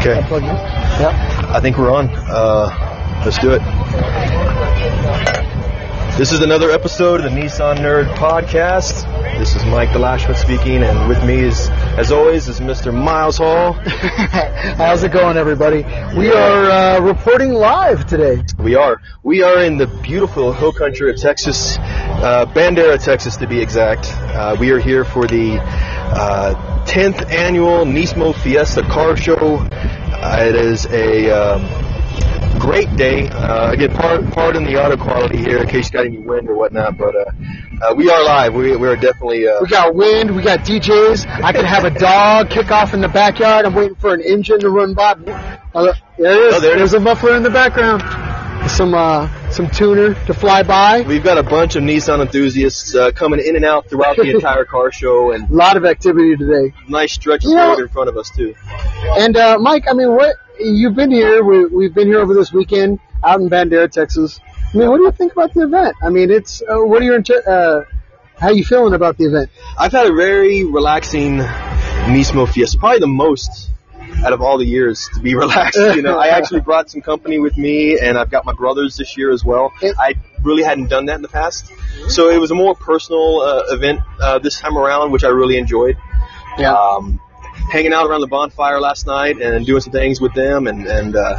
Okay. Yep. I think we're on. Uh, let's do it. This is another episode of the Nissan Nerd Podcast. This is Mike Delashma speaking, and with me is, as always, is Mr. Miles Hall. How's it going, everybody? We are uh, reporting live today. We are. We are in the beautiful hill country of Texas, uh, Bandera, Texas, to be exact. Uh, we are here for the uh, 10th annual Nismo Fiesta Car Show. Uh, it is a um, great day. Uh, again, part, pardon the auto quality here in case you got any wind or whatnot, but uh, uh, we are live. We, we are definitely. Uh, We got wind. We got DJs. I could have a dog kick off in the backyard. I'm waiting for an engine to run by. Uh, there it is. Oh, there it There's a muffler in the background. Some uh, some tuner to fly by. We've got a bunch of Nissan enthusiasts uh, coming in and out throughout the entire car show, and A lot of activity today. nice stretch of road in front of us too. And uh, Mike, I mean, what you've been here? We, we've been here over this weekend out in Bandera, Texas. I mean, what do you think about the event? I mean, it's uh, what are your inter- uh, how you feeling about the event? I've had a very relaxing Nismo Fiesta, probably the most out of all the years to be relaxed. You know, I actually brought some company with me, and I've got my brothers this year as well. I really hadn't done that in the past, so it was a more personal uh, event uh, this time around, which I really enjoyed. Yeah. Um, hanging out around the bonfire last night and doing some things with them, and and uh,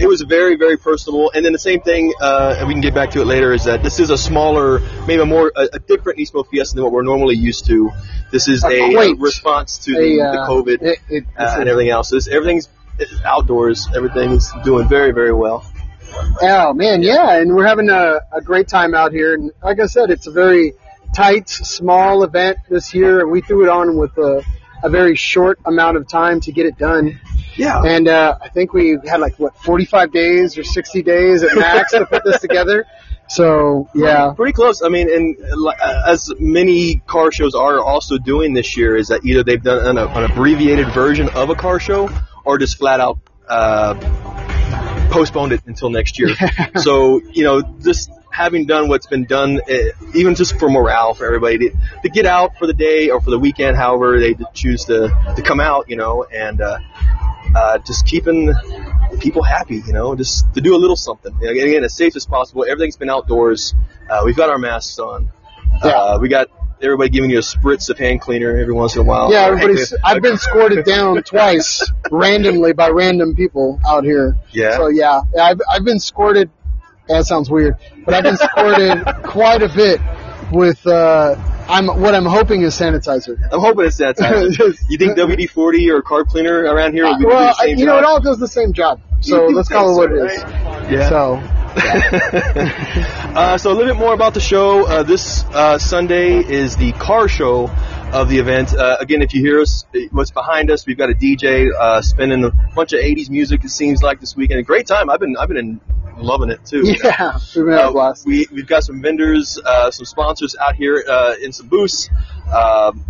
it was very very personable. And then the same thing, uh, and we can get back to it later, is that this is a smaller, maybe a more a, a different Nismo Fiesta than what we're normally used to. This is Uh, a, wait. response to the, A, the uh, COVID it- it- uh, and everything else. This, everything's outdoors. Everything's doing very very well. Oh man, yeah, and we're having a, a great time out here. And like I said, it's a very tight, small event this year, we threw it on with a, a very short amount of time to get it done. Yeah. And uh, I think we had like what 45 days or 60 days at max to put this together. So yeah, Pretty close. I mean, and uh, as many car shows are also doing this year, is that either they've done an, an abbreviated version of a car show or just flat out uh, postponed it until next year. so, you know, just having done what's been done, uh, even just for morale for everybody to, to get out for the day or for the weekend, however they choose to, to come out, you know, and uh, uh, just keeping people happy, you know, just to do a little something. Again, as safe as possible. Everything's been outdoors. Uh, we've got our masks on. Uh, we got everybody giving you a spritz of hand cleaner every once in a while. yeah. Everybody's. I've been squirted down twice randomly by random people out here. Yeah. So yeah, I've I've been squirted. That sounds weird, but I've been squirted quite a bit with. Uh, I'm what I'm hoping is sanitizer. I'm hoping it's time. you think WD-40 or car cleaner around here will do well, the I, you know, it all does the same job. So let's call it what it is. right? Yeah. So uh, so a little bit more about the show. Uh, this uh, Sunday is the car show of the event. Uh, again, if you hear us, what's behind us, we've got a DJ uh, spinning a bunch of '80s music. It seems like this weekend, a great time. I've been I've been in, loving it too. yeah, having a Uh, blast. we we've got some vendors, uh, some sponsors out here uh, in some booths. Um,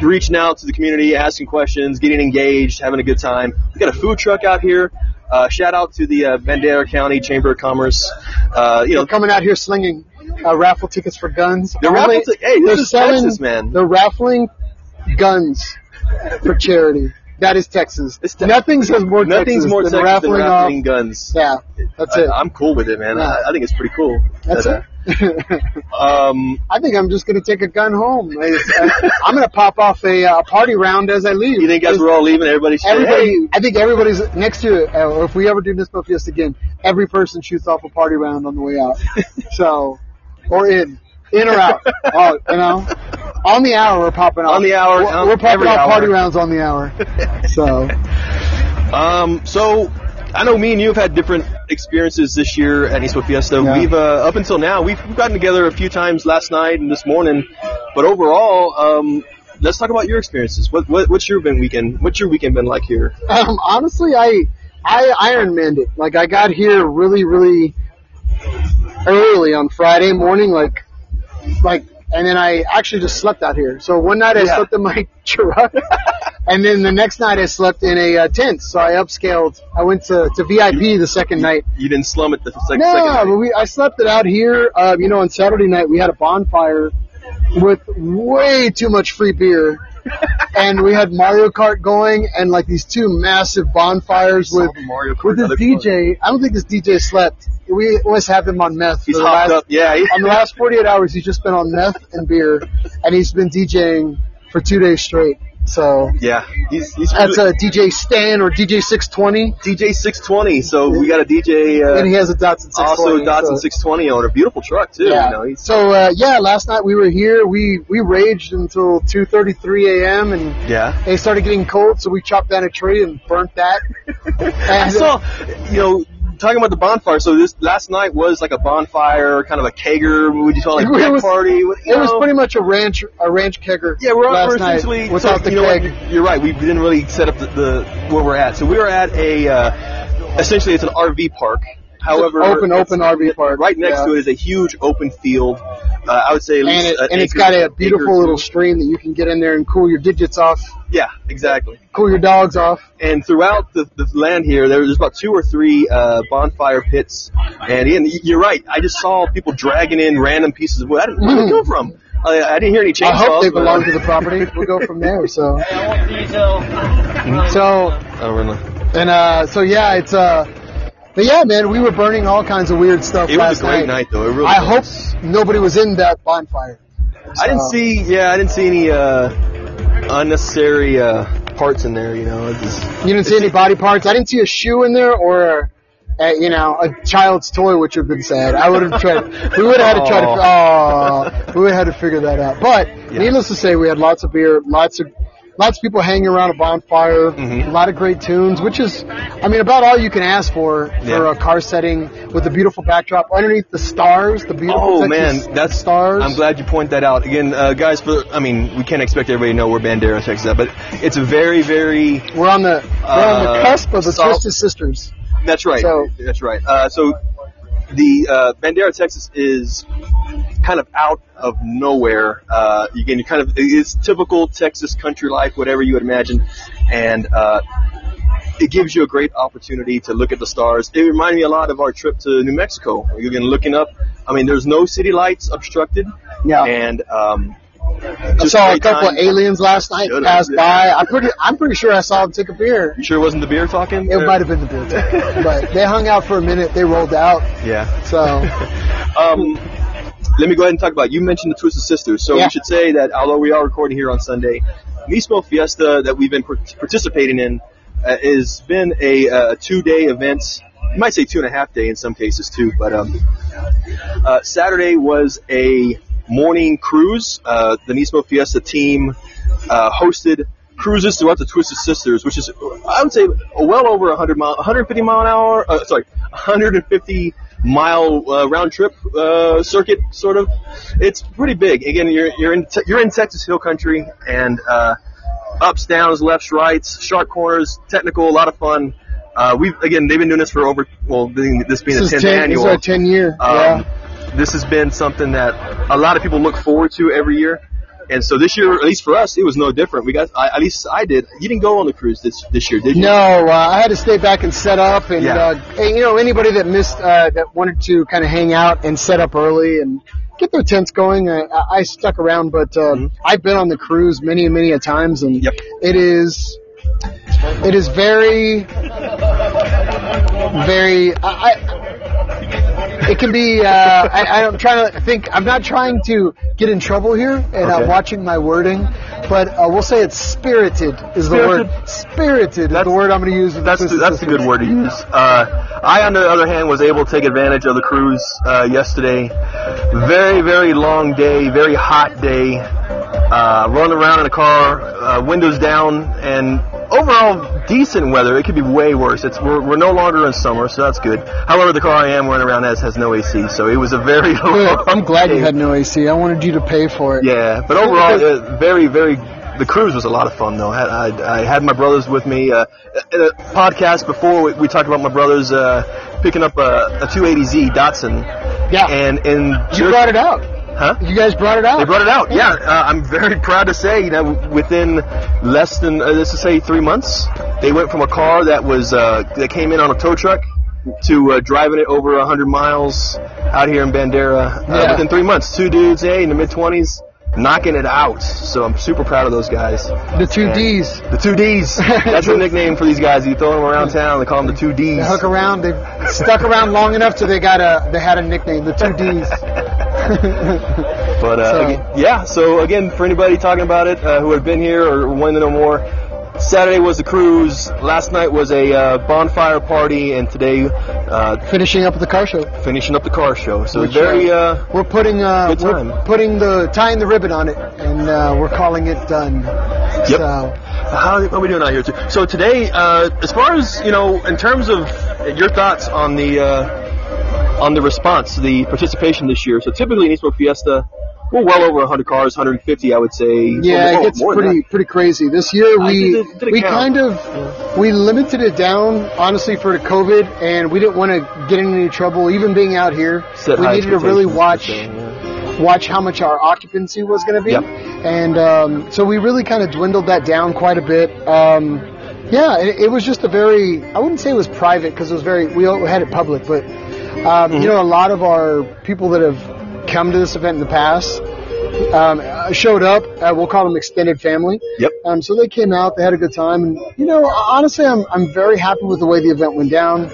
reaching out to the community, asking questions, getting engaged, having a good time. We got a food truck out here. Uh, shout out to the uh, Bandera County Chamber of Commerce. Uh, you know, They're coming out here slinging uh, raffle tickets for guns. The raffle Only- ti- hey, they're selling- Texas, man. They're raffling guns for charity. That is Texas. It's Tex- Nothing says more nothing's Texas more than Texas raffling, than raffling off. guns. Yeah, that's I, it. I'm cool with it, man. Yeah. I, I think it's pretty cool. that's But, it. uh, Um, I think I'm just gonna take a gun home. I, I'm gonna pop off a uh, party round as I leave. you think as we're all leaving, everybody's saying, Everybody, hey, I think everybody's next to. Uh, or if we ever do this Fiesta again, every person shoots off a party round on the way out. so, or in, in or out. oh, you know, on the hour we're popping off. On the hour, we're, on we're popping off hour. party rounds on the hour. So, Um, so I know me and you have had different experiences this year at Eastwood Fiesta. Yeah. We've uh, up until now we've, we've gotten together a few times last night and this morning, but overall, um, let's talk about your experiences. What, what what's your been weekend? What's your weekend been like here? um, honestly, I I Iron Manned it. Like I got here really, really early on Friday morning, like like and then I actually just slept out here. So one night I Yeah. slept in my truck, and then the next night I slept in a uh, tent. So I upscaled. I went to, to VIP the second night. You didn't slum it the second, No, second night. but we I slept it out here. Uh, you know, on Saturday night we had a bonfire with way too much free beer. And we had Mario Kart going, and like these two massive bonfires with Mario Kart, with this DJ. I don't think this DJ slept. We always have him on meth. He's hopped last, up. Yeah. he- On the last 48 hours, he's just been on meth and beer, and he's been DJing for two days straight. So yeah. He's, he's that's a DJ Stan or DJ 620, DJ 620. So we got a DJ. Uh, and he has a Datsun 620. also Datsun so- 620 owner. Beautiful truck too. Yeah. You know, so uh, yeah, last night we were here. We we raged until 2:33 a.m. and yeah. it started getting cold, so we chopped down a tree and burnt that. I saw, you know, talking about the bonfire. So this last night was like a bonfire, kind of a kegger. Would you call it It like deck was- party? You It was pretty much a ranch a ranch kegger. Yeah, we're, last we're night essentially without so, the you know what? You're right. We didn't really set up the, the where we're at. So we were at a uh, essentially it's an RV park. However, open open RV park. Right next yeah. to it is a huge open field. Uh, I would say at And, least it, an and it's acre- got a beautiful or little stream that you can get in there and cool your digits off, Yeah, exactly. cool your dogs off. And throughout the, the land here, there's about two or three uh, bonfire pits. And again, y- you're right. I just saw people dragging in random pieces of wood. I didn't, where did they come from? I, I didn't hear any chainsaws. I hope they belong to the property. We'll go from there. So, so Oh, really? and uh, so yeah, it's uh, but yeah, man, we were burning all kinds of weird stuff It was last a great night, though. It really I hope nobody was in that bonfire. I didn't see. Yeah, I didn't see any uh, unnecessary uh, parts in there. You know, it just, You didn't see any body parts. I didn't see a shoe in there or, a, you know, a child's toy, which would have been sad. I would have tried. We would have had to try to. Oh, we would have had to figure that out. But Yeah. needless to say, we had lots of beer, lots of. Lots of people hanging around a bonfire, Mhm. a lot of great tunes, which is, I mean, about all you can ask for for Yeah. a car setting with a beautiful backdrop underneath the stars, the beautiful Oh Texas man, that's stars. I'm glad you point that out again, uh, guys. For I mean, we can't expect everybody to know where Bandera, Texas, is, but it's a very, very. We're on the we're on the Uh, cusp of the salt- Twisted Sisters. That's right. So- that's right. Uh, so the uh, Bandera, Texas, is kind of out of nowhere. Uh, again, you kind of it's typical Texas country life, whatever you would imagine, and uh, it gives you a great opportunity to look at the stars. It reminded me a lot of our trip to New Mexico. Again, looking up. I mean, there's no city lights obstructed, Yeah. and um, I saw a couple time. of aliens last night Should've, pass yeah. by. I'm pretty, I'm pretty sure I saw them take a beer. You sure it wasn't the beer talking? It might have been the beer, tank. but they hung out for a minute. They rolled out. Yeah. So Um, let me go ahead and talk about. You mentioned the Twisted Sisters, so Yeah. we should say that although we are recording here on Sunday, Nismo Fiesta that we've been participating in uh, has been a uh, two-day event. You might say two and a half day in some cases too, but um, uh, Saturday was a morning cruise. Uh, the Nismo Fiesta team uh, hosted cruises throughout the Twisted Sisters, which is I would say well over 100 mile, 150 mile an hour. Uh, sorry, 150 mile uh, round trip uh, circuit, sort of. It's pretty big. Again, you're you're in te- you're in Texas Hill Country, and uh, ups, downs, lefts, rights, sharp corners, technical, a lot of fun. Uh, we've again they've been doing this for over well being- this being this the 10th ten. This is our ten year. Um, yeah. This has been something that a lot of people look forward to every year. And so this year, at least for us, it was no different. We got, I, at least I did. You didn't go on the cruise this this year, did you? No, uh, I had to stay back and set up, and Yeah. uh, and, you know anybody that missed uh, that wanted to kind of hang out and set up early and get their tents going. I I stuck around, but uh, Mhm. I've been on the cruise many and many a times, and Yep. it is it is very very. I, I, it can be. Uh, I, I'm trying to think. I'm not trying to get in trouble here, and Okay. I'm watching my wording. But uh, we'll say it's spirited is the word. Spirited is That's- the word I'm going to use. That's the, that's the good word to use. Uh, I, on the other hand, was able to take advantage of the cruise uh, yesterday. Very, very long day, very hot day. Uh, running around in a car, uh, windows down, and overall decent weather. It could be way worse. It's we're, we're no longer in summer, so that's good. However, the car I am running around as has no AC, so it was a very. Good. I'm glad you had no AC. I wanted you to pay for it. Yeah, but overall, uh, very, very. The cruise was a lot of fun, though. I, I, I had my brothers with me. Uh, in a podcast before, we, we talked about my brothers uh, picking up a, a 280Z Datsun, Yeah. and in you brought it out. Huh? You guys brought it out. They brought it out. Yeah, uh, I'm very proud to say, you know, within less than uh, let's just say three months, they went from a car that was uh, that came in on a tow truck to uh, driving it over 100 miles out here in Bandera uh, Yeah. within three months. Two dudes, hey, in the mid 20s, knocking it out. So I'm super proud of those guys. The two D's. The two D's. That's the nickname for these guys. You throw them around town, they call them the two D's. They hook around. They stuck around long enough till they got a. They had a nickname, the two D's. But uh, So- again- yeah, so again, for anybody talking about it uh, who have been here or wanting to know more, Saturday was the cruise. Last night was a uh, bonfire party, and today uh, Finishing up the car show. finishing up the car show. So Which, very. Uh, We're putting uh, Good time. we're putting the tying the ribbon on it, and uh, we're calling it done. Yep. So How what are we doing out here too? So today, uh, as far as you know, in terms of your thoughts on the uh, on the response, the participation this year. So typically in East Fiesta, we're well over 100 cars, 150, I would say. yeah, Well, it gets pretty pretty crazy. This year we did did we count. kind of we limited it down honestly for the COVID, and we didn't want to get in any trouble. Even being out here. Set we needed to really watch yeah. watch how much our occupancy was going to be. Yep. And um, so we really kind of dwindled that down quite a bit. Um, yeah, it, it was just a very, I wouldn't say it was private because it was very, we had it public, but, um, Mm-hmm. you know, a lot of our people that have come to this event in the past um, showed up. Uh, we'll call them extended family. Yep. Um, so they came out, they had a good time, and you know, honestly, I'm I'm very happy with the way the event went down.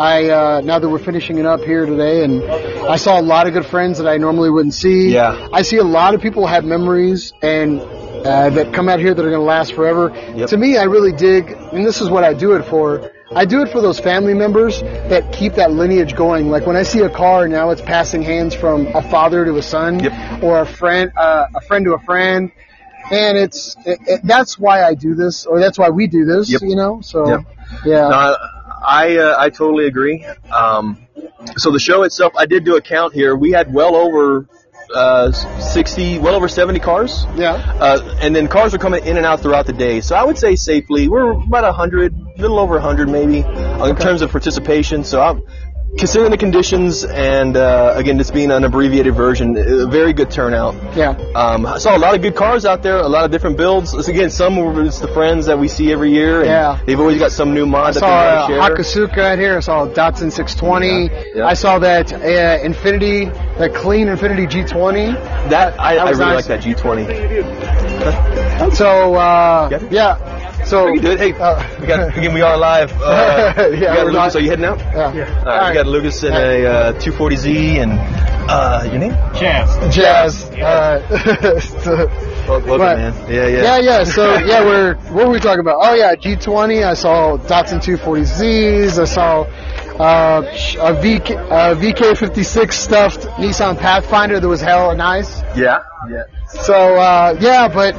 I uh, now that we're finishing it up here today, and I saw a lot of good friends that I normally wouldn't see. Yeah. I see a lot of people have memories and uh, that come out here that are going to last forever. Yep. To me, I really dig, and this is what I do it for. I do it for those family members that keep that lineage going. Like when I see a car now, it's passing hands from a father to a son, Yep. or a friend, uh, a friend to a friend, and it's it, it, that's why I do this, or that's why we do this. Yep. You know, so yeah. No, I I, uh, I totally agree. Um, so the show itself, I did do a count here. We had well over uh, 60, well over 70 cars. Yeah. Uh, and then cars are coming in and out throughout the day. So I would say safely, we're about 100, a little over 100 maybe, uh, in terms of participation. So I'm considering the conditions and, uh, again, this being an abbreviated version, a very good turnout. Yeah. Um, I saw a lot of good cars out there, a lot of different builds. It's, again, some were it's the friends that we see every year. And Yeah. They've always got some new mod I that saw uh. Hakosuka out here. I saw a Datsun 620. Yeah, yeah. I saw that uh, Infiniti, the clean Infiniti G20. That I, I really nice. like that G20. So uh, Yeah. Yeah. So We can do it. Hey, Uh, we got again. We are live. Uh, Yeah, we got we're Lucas. not- Are you heading out? yeah. All right, we got Lucas in a uh, 240Z and uh, your name? Jazz. Jazz. Uh, so- Welcome, But- man. Yeah, yeah. yeah, yeah. So yeah, we're what were we talking about? Oh yeah, G20. I saw Datsun 240Zs. I saw uh, a VK, uh, VK56 stuffed Nissan Pathfinder that was hella nice. Yeah, yeah. So uh, yeah, but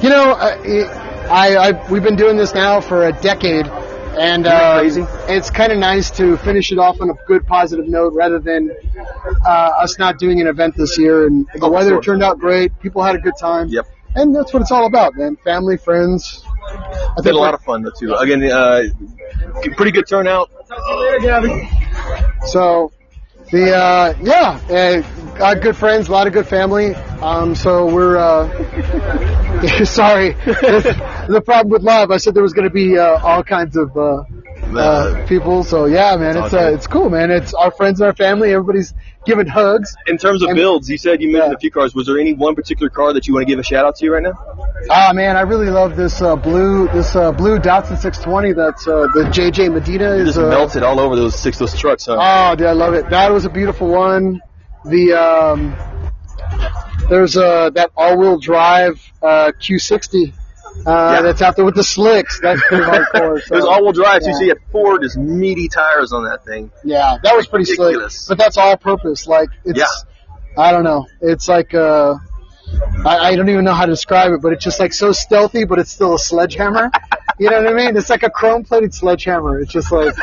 you know, uh, it, I, I we've been doing this now for a decade, and uh, crazy? it's kind of nice to finish it off on a good positive note rather than uh, us not doing an event this year. And the Oh, weather sure. turned out great. People had a good time. Yep. And that's what it's all about, man. Family, friends. I had a lot of fun though too. Again, uh, pretty good turnout. So, the uh, yeah, uh, good friends, a lot of good family. Um, so we're uh, sorry. the problem with love, I said there was going to be uh, all kinds of uh, uh, people. So yeah, man, It's it's uh, it's cool, man. It's our friends and our family. Everybody's giving hugs. In terms of And- builds, you said you mentioned Yeah. a few cars. Was there any one particular car that you want to give a shout out to right now? Ah, man, I really love this uh, blue this uh, blue Datsun 620. That's uh, the JJ Medina It is. just uh, melted all over those six those trucks, huh? Oh, dude, I love it. That was a beautiful one. The um, there's uh, that all-wheel drive uh, Q60 uh, Yeah. that's out there with the slicks. That's pretty hardcore. So, it was all-wheel drive. So you yeah. see, you had four just meaty tires on that thing. yeah, that was pretty Ridiculous. slick. But that's all-purpose. Like it's, Yeah. I don't know. It's like uh, I, I don't even know how to describe it, but it's just like so stealthy, but it's still a sledgehammer. you know what I mean? It's like a chrome-plated sledgehammer. It's just like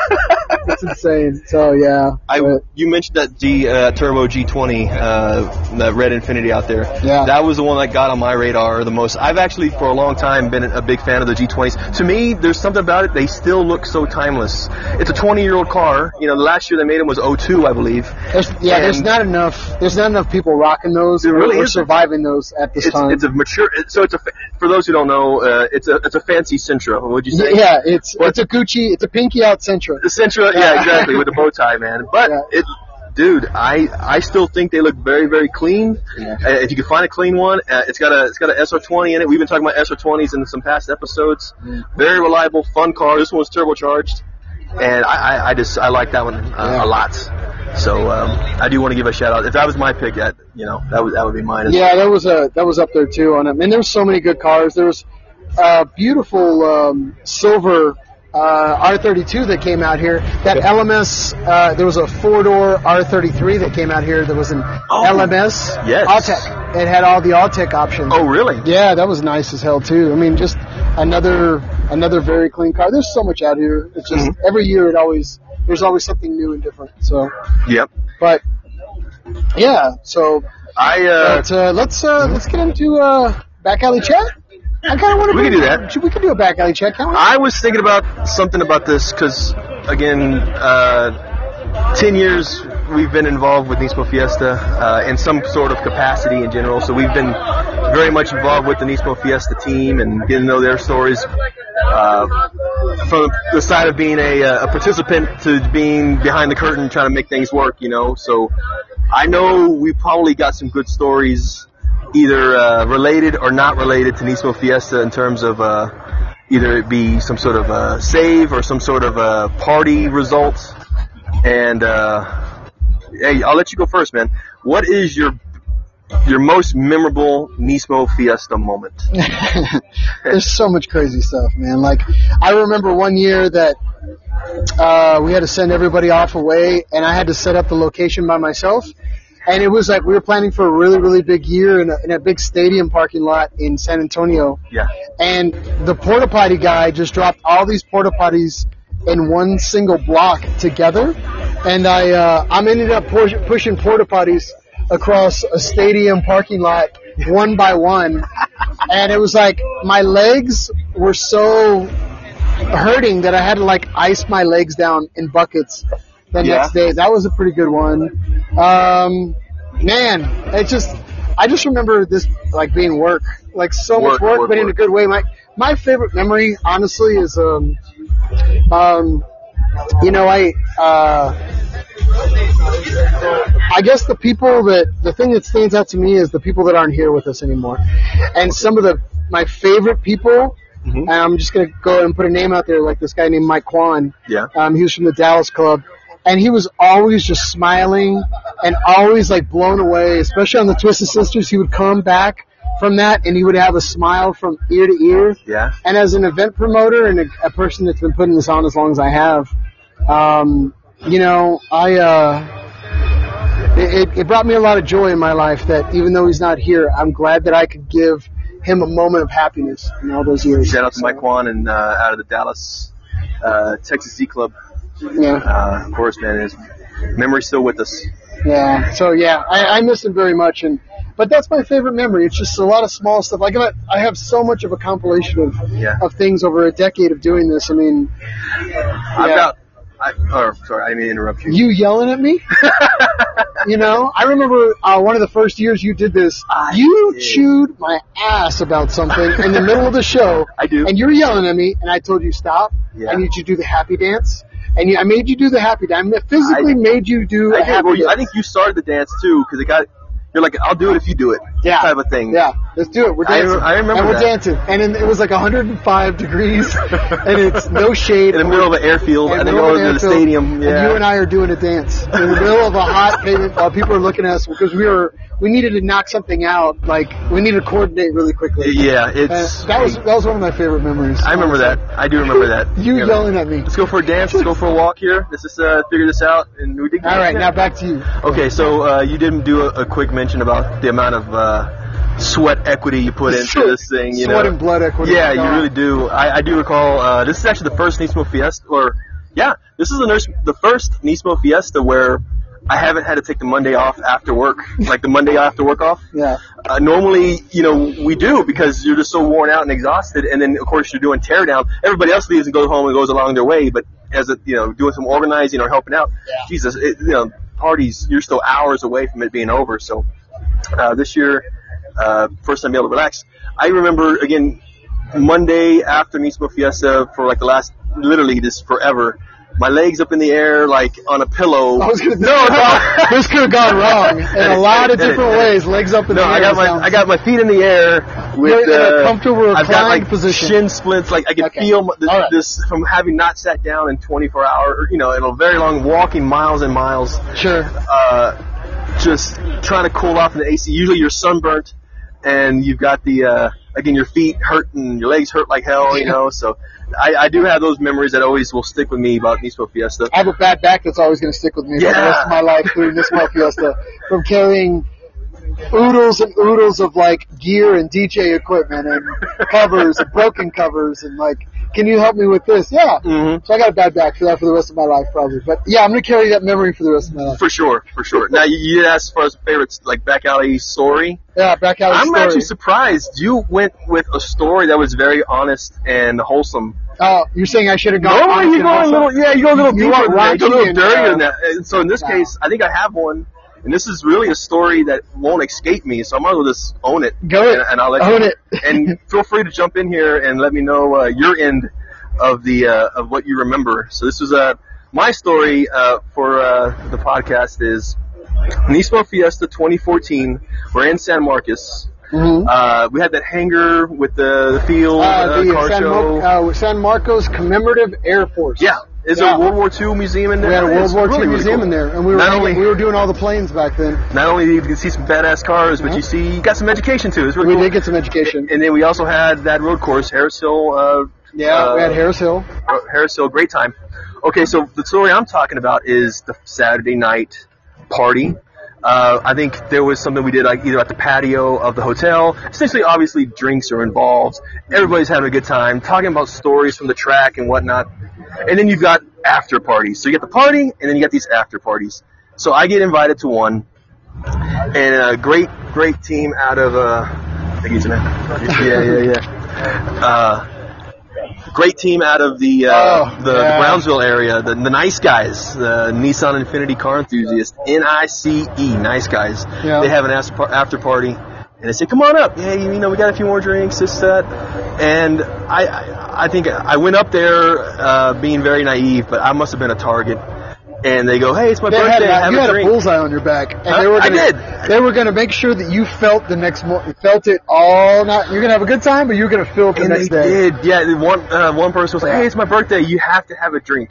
it's insane. So yeah. I but- you mentioned that G uh, Turbo G20, uh, that red Infiniti out there. Yeah. That was the one that got on my radar the most. I've actually for a long time been a big fan of the G20s. To me, there's something about it. They still look so timeless. It's a 20 year old car. You know, the last year they made them was 02, I believe. There's, yeah, there's not enough. There's not enough people rocking those There really surviving those at this It's, time. it's a mature. So it's a. For those who don't know, uh, it's a it's a fancy Sentra. Would you say? yeah, it's What- it's a Gucci. It's a pinky out Sentra. The Sentra, yeah, exactly, with the bow tie, man. But Yeah. it, dude, I I still think they look very very clean. Yeah. Uh, if you can find a clean one, uh, it's got a it's got an SR20 in it. We've been talking about SR20s in some past episodes. Very reliable, fun car. This one's turbocharged, and I I, I just I like that one uh, a lot. So um, I do want to give a shout out. If that was my pick, that you know that would that would be mine. Yeah, that was a that was up there too on it. And there was so many good cars. There was a beautiful um, silver uh, R32 that came out here. That LMS. Uh, there was a four door R33 that came out here. That was an Oh, LMS. yes. Autech. It had all the Autech options. Oh really? Yeah, that was nice as hell too. I mean, just another another very clean car. There's so much out here. It's just Mm-hmm. every year it always there's always something new and different. So, Yep. but yeah. So I uh, but uh, let's uh, let's get into uh, back alley chat. I kind of want to. We can do that. Should we could do a back alley chat? Can't we? I was thinking about something about this because, again, uh, 10 years we've been involved with Nismo Fiesta uh, in some sort of capacity in general. So we've been very much involved with the Nismo Fiesta team and getting to know their stories uh, from the side of being a, uh, a participant to being behind the curtain trying to make things work, you know. So I know we probably got some good stories either uh, related or not related to Nismo Fiesta in terms of uh, either it be some sort of uh, save or some sort of uh, party results. And uh, hey, I'll let you go first, man. What is your your most memorable Nismo Fiesta moment? There's so much crazy stuff, man. Like I remember one year that we had to send everybody off away, and I had to set up the location by myself. And it was like we were planning for a really, really big year in a, in a big stadium parking lot in San Antonio. Yeah. and the porta potty guy just dropped all these porta potties in one single block together, and I uh, I'm ended up push, pushing porta potties across a stadium parking lot one by one, and it was like my legs were so hurting that I had to like ice my legs down in buckets the Yeah. next day. That was a pretty good one. Um, man, it just I just remember this like being work, like so much Work, work, work, but in a good way. My my favorite memory, honestly, is um um you know I uh I guess the people that the thing that stands out to me is the people that aren't here with us anymore, and some of the my favorite people. Mhm. And I'm just gonna go and put a name out there, like this guy named Mike Kwan. Yeah. Um, he was from the Dallas Club, and he was always just smiling and always like blown away, especially on the Twisted Sisters. He would come back from that, and he would have a smile from ear to ear. Yeah. And as an event promoter and a, a person that's been putting this on as long as I have, um, you know, I uh, it, it- brought me a lot of joy in my life. That even though he's not here, I'm glad that I could give him a moment of happiness in all those years. Shout out to Mike Kwan and uh, out of the Dallas uh, Texas Z Club. Yeah. Uh, of course, man, his memory's still with us. Yeah. So yeah, I, I miss him very much, and but that's my favorite memory. It's just a lot of small stuff. Like I I have so much of a compilation of Yeah. of things over a decade of doing this. I mean, I've Yeah. got. I, oh, sorry, I didn't mean interrupt you. you yelling at me. you know, I remember uh, one of the first years you did this. I you did. chewed my ass about something in the middle of the show. I do. And you were yelling at me, and I told you stop. Yeah. I need you to do the happy dance. And you, I made you do the happy dance. I physically I- made you do I a did. happy Well, you-. I think you started the dance too because it got. You're like, I'll do it if you do it. Yeah. Type of thing. Yeah, let's do it. We're I dancing. re- I remember And we're that. dancing. And in, it was like 105 degrees, and it's no shade. In the middle of an airfield, And and then go in to the stadium. Yeah. And you and I are doing a dance in the middle of a hot pavement while people are looking at us because we were we needed to knock something out. Like we needed to coordinate really quickly. yeah, And it's. that was that was one of my favorite memories. I remember that. I do remember that. You Yeah. yelling at me. Let's go for a dance. Let's go for a walk here. Let's just uh, figure this out. And we did. All right, now back to you. Okay, so uh, you didn't do a, a quick mention about the amount of uh, sweat equity you put into this thing. You know. Sweat know, and blood equity. Yeah, you really do. I, I do recall. Uh, this is actually the first Nismo Fiesta, or yeah, this is the, nurse, the first Nismo Fiesta where I haven't had to take the Monday off after work, like the Monday after work off. Yeah. Uh, normally, you know, we do because you're just so worn out and exhausted, and then of course you're doing teardown. Everybody else leaves and goes home and goes along their way, but as a, you know, doing some organizing or helping out, Yeah. Jesus, it, you know, parties, you're still hours away from it being over. So uh, this year, uh, first time able to relax. I remember again Monday after Nismo Fiesta for like the last literally just forever. my legs up in the air like on a pillow. I was gonna no, no. this could have gone wrong in a lot of different ways. Legs up in No, the air. I got my sounds- I got my feet in the air with You're in a uh, comfortable I've got like position. shin splints. Like I can Okay. feel this, right. this from having not sat down in 24 hours. You know, in a very long walking miles and miles. Sure. Uh, just trying to cool off in the AC. Usually you're sunburnt and you've got the uh, again your feet hurt and your legs hurt like hell. You know, so. I, I do have those memories that always will stick with me about Nismo Fiesta. I have a bad back that's always going to stick with me for the rest of my life through Nismo Mo Fiesta from carrying oodles and oodles of like gear and DJ equipment and covers and broken covers and like, can you help me with this? Yeah. hmm So I got a bad back for that for the rest of my life probably. But yeah, I'm going to carry that memory for the rest of my life. For sure, for sure. Now you, asked as far as favorites, like back alley story. Yeah, back out I'm story. actually surprised you went with a story that was very honest and wholesome. Oh, you're saying I should have gone honest you go a little, yeah, you go a little You deeper, you go a little dirtier uh, than that. And so in this case, I think I have one, and this is really a story that won't escape me. So I might as well just own it. Go it. and, and I'll let Own you, it. and feel free to jump in here and let me know uh, your end of the uh, of what you remember. So this was uh, my story uh, for uh, the podcast is Nismo Fiesta 2014. We're in San Marcos. Mhm. Uh, we had that hangar with the, the field uh, Uh, car San, show. Mar- uh, San Marcos Commemorative Air Force. yeah, is Yeah. there a World War II museum in there? We had a World It's War II really, really museum cool. in there, and we were only- we were doing all the planes back then. Not only did you see some badass cars, but you see you got some education too. It's really We cool. did get some education. And then we also had that road course, Harris Hill. Uh, Yeah, uh, we had Harris Hill. Harris Hill, great time. Okay, so the story I'm talking about is the Saturday night party. Uh, I think there was something we did like either at the patio of the hotel. Essentially, obviously, drinks are involved. Everybody's having a good time, talking about stories from the track and whatnot. And then you've got after parties. So you get the party, and then you got these after parties. So I get invited to one, and a great, great team out of uh, I think he's it. Yeah, yeah, yeah. Uh, great team out of the uh, Oh, the, yeah. the Brownsville area, the, the nice guys, the Nissan Infiniti Car Enthusiast, N-I-C-E, nice guys. Yeah. They have an after, party, and they say, "Come on up, yeah, you know, we got a few more drinks, this, that." And I, I, I think I went up there uh, being very naive, but I must have been a target. And they go, "Hey, it's my They had, birthday. a, have you a had a bullseye on your back, and Huh? they were I gonna, did. They were gonna make sure that you felt the next morning, felt it all night. You're gonna have a good time, but you're gonna feel it the and next they day. did. Yeah, one uh, one person was like, "Hey, it's my birthday. You have to have a drink."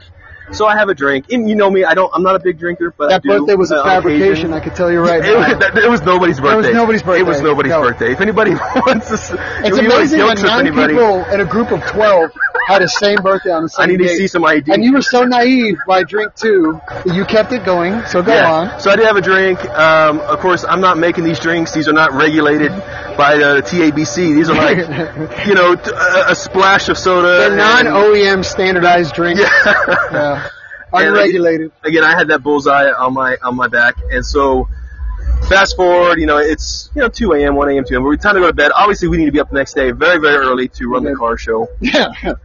So I have a drink, and you know me, I don't. I'm not a big drinker, but That birthday was a on fabrication. I could tell you right It now. was, it was nobody's birthday. It was nobody's birthday. It was nobody's No. birthday. If anybody wants to, It's if you want amazing that nine anybody, people in a group of twelve had the same birthday on the same I need to day. see some ID. And you were so naive by drink two you kept it going. So go yeah. on. So I did have a drink. Um, of course, I'm not making these drinks. These are not regulated by the TABC. These are like, you know, a splash of soda. They're non-OEM standardized drinks. Yeah. Yeah. And Unregulated. again, I had that bullseye on my on my back, and so fast forward, you know, it's you know 2 a.m., 1 a.m., 2 a.m. We're time to go to bed. Obviously, we need to be up the next day, very very early to run the car show. Yeah. Lot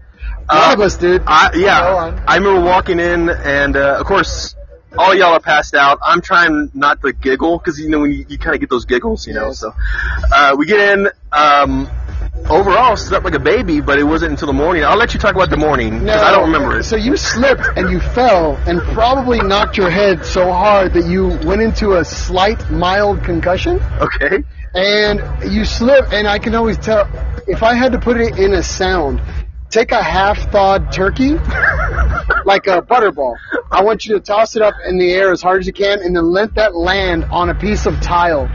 Uh, of us did. I, yeah. I remember walking in, and uh, of course, all y'all are passed out. I'm trying not to giggle because you know when you, you kind of get those giggles, you know. Yes. So uh, we get in. Um, overall, slept like a baby, but it wasn't until the morning. I'll let you talk about the morning because I don't remember it. So you slipped and you fell and probably knocked your head so hard that you went into a slight, mild concussion. Okay. And you slipped, and I can always tell if I had to put it in a sound. Take a half-thawed turkey, like a butterball. I want you to toss it up in the air as hard as you can, and then let that land on a piece of tile.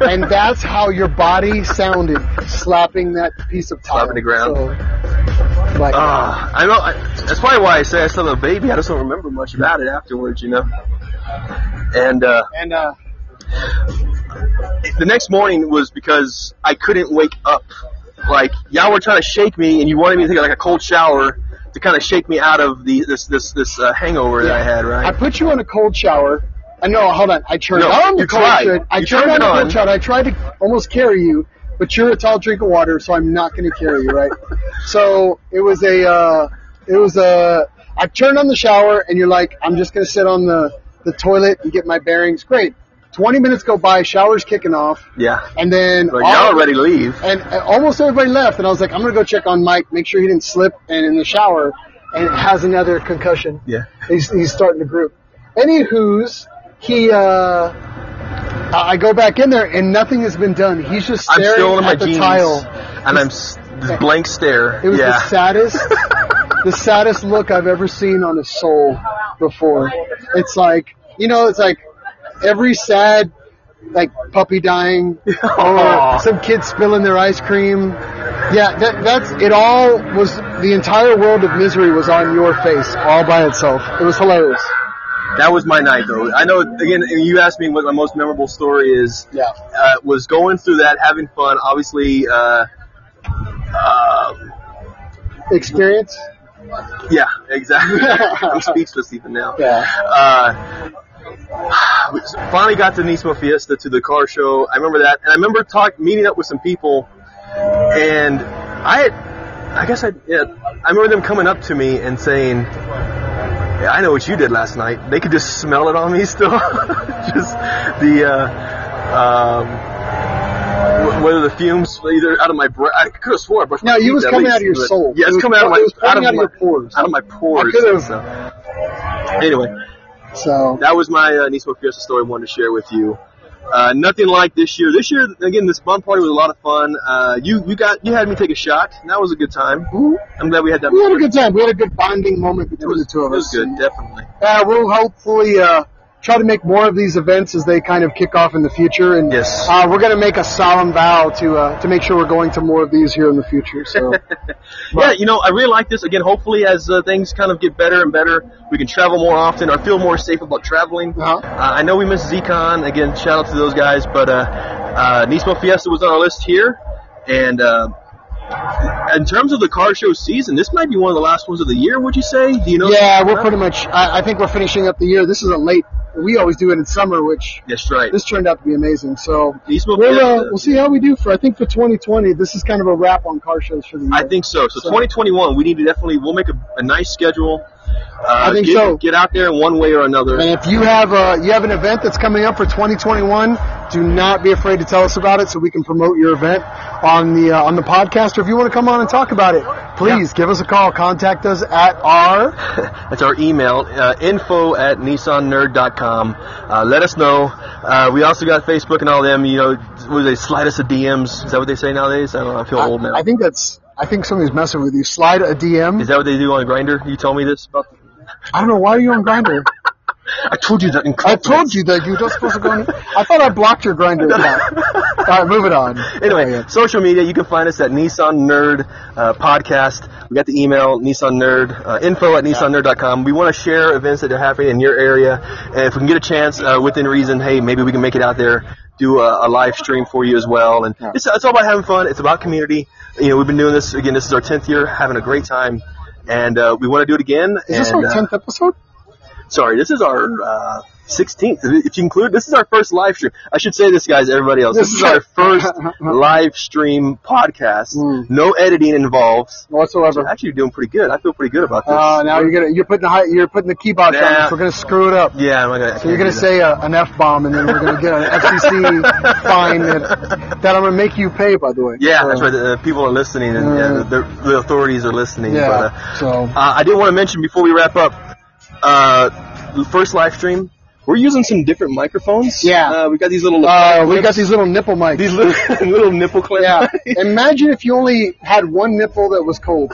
And that's how your body sounded, slapping that piece of tile. Slapping the ground. So, like, Ah, I know. I, that's probably why I say I still have a baby. I just don't remember much about it afterwards, you know. And uh, and uh, the next morning was because I couldn't wake up. Like y'all were trying to shake me, and you wanted me to take like a cold shower to kind of shake me out of the this this this uh, hangover that I had. Right? I put you in a cold shower. I know. Hold on. I turned No, on the cold tried. shower. I You turned turned on the cold shower. I tried to almost carry you, but you're a tall drink of water, so I'm not going to carry you, right? so it was a. Uh, it was a. I turned on the shower, and you're like, I'm just going to sit on the the toilet and get my bearings. Great. 20 minutes go by, shower's kicking off, Yeah. and then Like all- y'all are ready to leave. and almost everybody left, and I was like, I'm gonna go check on Mike, make sure he didn't slip and in the shower. and has another concussion. Yeah. He's, he's starting to group. Anywho's, he, uh, I go back in there and nothing has been done. He's just I'm staring still in my at the jeans, tile. and I'm s- this blank stare. It was yeah. the saddest, the saddest look I've ever seen on a soul before. It's like, you know, it's like every sad, like puppy dying Aw. or some kid spilling their ice cream. Yeah, that, that's it. All was the entire world of misery was on your face all by itself. It was hilarious. That was my night, though. I know. Again, you asked me what my most memorable story is. Yeah. Uh, was going through that, having fun. Obviously, uh, um, Experience. yeah, exactly. I'm speechless even now. Yeah. Uh, we finally got to Nismo Fiesta to the car show. I remember that, and I remember talk meeting up with some people, and I had, I guess I, yeah, I remember them coming up to me and saying, "Yeah, I know what you did last night." They could just smell it on me still, just the, uh, um, whether the fumes either out of my breath. I could have swore I brushed my No, teeth was coming least, out of your soul. Yeah, It it's coming out of my, out of out of my pores. out of my pores. could've- so. Anyway, So that was my uh, Nismo Fiesta story I wanted to share with you. Uh, nothing like this year. This year, again, this bomb party was a lot of fun. Uh, you you got you had me take a shot. And that was a good time. I'm glad we had that. we had a good time. We had a good bonding moment between was, the two of it was us. good, definitely. Uh, we'll hopefully uh, try to make more of these events as they kind of kick off in the future. And Yes. uh, we're going to make a solemn vow to uh, to make sure we're going to more of these here in the future. So Yeah, you know, I really like this. Again, hopefully, as uh, things kind of get better and better, we can travel more often or feel more safe about traveling. Uh-huh. Uh, I know we missed ZCon. Again, shout out to those guys. But uh, uh, Nismo Fiesta was on our list here. And uh, in terms of the car show season, this might be one of the last ones of the year, would you say? Do you know? yeah, we're pretty much. I, I think we're finishing up the year. This is a late. We always do it in summer, which That's right. this turned out to be amazing. So we'll uh, we'll see how we do for. I think for 2020, this is kind of a wrap on car shows for the year. I think so. So, So- 2021, we need to definitely we'll make a, a nice schedule. Uh, I think get, so. Get out there in one way or another. And if you have uh, you have an event that's coming up for 2021, do not be afraid to tell us about it so we can promote your event on the uh, on the podcast. Or if you want to come on and talk about it, please give us a call. Contact us at our That's our email, uh, info at nissannerd.com. Uh, let us know. Uh, we also got Facebook and all them. You know, what do they slide us a DMs? Is that what they say nowadays? I don't know. I feel old now. I think that's I think somebody's messing with you. Slide a DM. Is that what they do on Grindr? You told me this about. I don't know why are you on Grindr. I told you that in I told you that you were supposed to go. On, I thought I blocked your Grindr account. All right, moving on. Anyway, social media, you can find us at Nissan Nerd uh, Podcast. We got the email, Nissan Nerd, uh, info at nissannerd.com. We want to share events that are happening in your area. And if we can get a chance, uh, within reason, hey, maybe we can make it out there, do a, a live stream for you as well. And it's, it's all about having fun. It's about community. You know, we've been doing this, again, this is our 10th year, having a great time. And uh, we want to do it again. Is this and, our uh, tenth episode? Sorry, this is our uh, 16th. If you include, this is our first live stream. I should say this, guys, everybody else. This, is our first live stream podcast. Mm. No editing involved. Whatsoever. Actually, doing pretty good. I feel pretty good about this. Uh, now you're gonna you're putting the high, you're putting the key box on Nah. us. We're gonna screw it up. yeah, I'm gonna. So you're gonna say a, an f bomb, and then we're gonna get an FCC fine that, that I'm gonna make you pay. By the way. Yeah, So, that's right. The, the people are listening, and yeah, Uh, the, the authorities are listening. Yeah. But, uh, so Uh, I did want to mention before we wrap up, uh, first live stream, we're using some different microphones. Yeah. Uh, we got these little. uh, we got these little nipple mics. these little, little nipple clips. yeah. Imagine if you only had one nipple that was cold.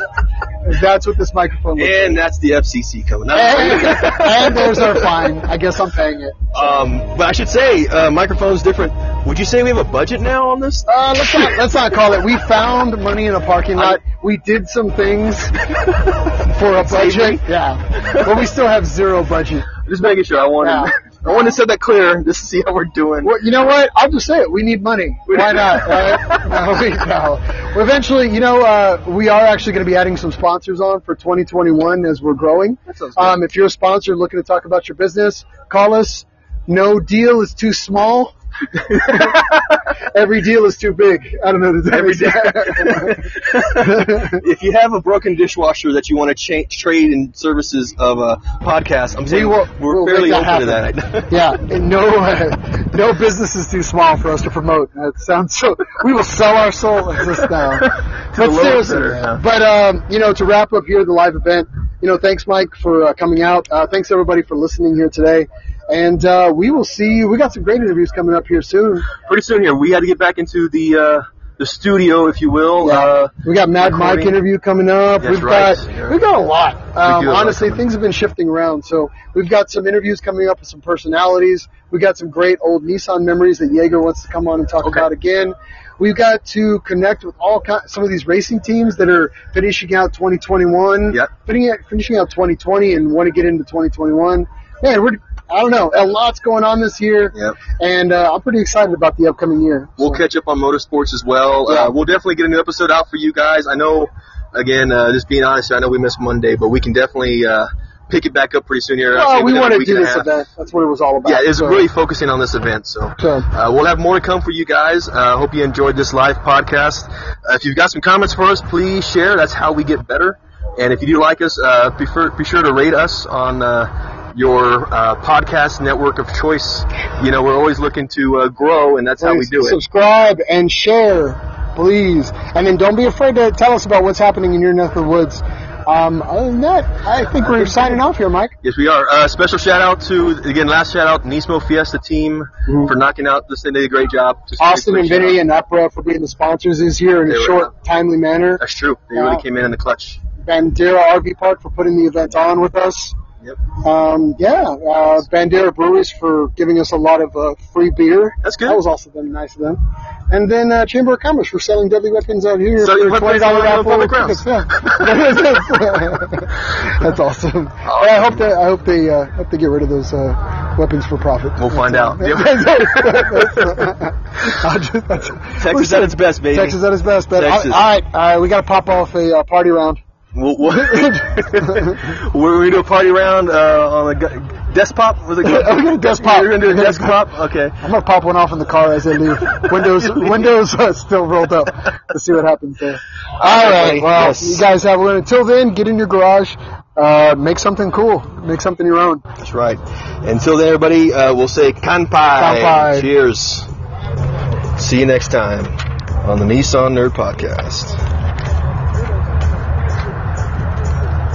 That's what this microphone looks and that's the FCC coming. like. out. and there's our fine. I guess I'm paying it. Um, but I should say, uh, microphone's different. Would you say we have a budget now on this? Uh, let's not let's not call it. We found money in a parking lot. We did some things for a budget. Yeah, but we still have zero budget. Just making sure. I wanted, Yeah. I wanted to set that clear just to see how we're doing. Well, you know what? I'll just say it. We need money. Why not? Right? no, we, no. Well, eventually, you know, uh, we are actually going to be adding some sponsors on for 2021 as we're growing. That sounds good. Um, if you're a sponsor looking to talk about your business, call us. No deal is too small. Every deal is too big. I don't know. Every sense? if you have a broken dishwasher that you want to cha- trade in services of a podcast, I'm saying We will- we're we'll fairly open that to that. yeah, no, uh, no business is too small for us to promote. That sounds so. We will sell our soul as this now. But seriously, yeah. but um, you know, to wrap up here the live event, you know, thanks, Mike, for uh, coming out. Uh, thanks everybody for listening here today. And uh, we will see you. We got some great interviews coming up here soon. Pretty soon here, we had to get back into the uh, the studio, if you will. Yeah. Uh, We got Mad Mike interview coming up. That's we've right. got Yeah. we've got a lot. Um, lot honestly, things have been shifting around. So we've got some interviews coming up with some personalities. We got some great old Nissan memories that Jaeger wants to come on and talk Okay. about again. We've got to connect with all ki- some of these racing teams that are finishing out 2021, Yep. finishing out 2020, and want to get into 2021. Man, we're I don't know, a lot's going on this year, Yep. and uh, I'm pretty excited about the upcoming year. We'll So- catch up on motorsports as well. Yeah. Uh, we'll definitely get a new episode out for you guys. I know, again, uh, just being honest, I know we missed Monday, but we can definitely uh, pick it back up pretty soon here. Well, we want to do this event. That's what it was all about. Yeah, it's So- really focusing on this event. So uh, we'll have more to come for you guys. Uh, hope you enjoyed this live podcast. Uh, if you've got some comments for us, please share. That's how we get better. And if you do like us, uh, be, sure, be sure to rate us on uh, your uh, podcast network of choice. You know, we're always looking to uh, grow, and that's how we do it. Subscribe and share, please. And then don't be afraid to tell us about what's happening in your neck of the woods. Um, other than that, I think we're signing off here, Mike. Yes, we are. Uh, special shout out to again, last shout out Nismo Fiesta team for knocking out this. They did a great job. Just Mm-hmm. Austin great and shout Vinny and UPRA for being the sponsors this year in They a short, timely manner. That's true. They Yeah. really came in in the clutch. Bandera RV Park for putting the event on with us. Yep. Um, yeah, uh, Bandera Breweries for giving us a lot of uh, free beer. That's good. That was also them, nice of them. And then uh, Chamber of Commerce for selling deadly weapons out here Selling for $20 on raffle public grounds. That's awesome. Well, I hope they, I hope they, uh, hope they get rid of those uh, weapons for profit. We'll find out. Just- that's- Texas at its best, baby. Texas at its best. But Texas. all right, all right, we got to pop off a uh, party round. We'll, we'll, we're gonna do a party round uh, on a gu- desk pop. Was it? We're gonna desk pop. We're gonna do a desk pop. Okay. I'm gonna pop one off in the car as I leave. Windows, windows uh, still rolled up. Let's see what happens there. All right. buddy. Well, Yes. you guys have one. Until then, get in your garage, uh, make something cool, make something your own. That's right. Until then, everybody, uh, we'll say kanpai. Kanpai. Cheers. See you next time on the Nissan Nerd Podcast.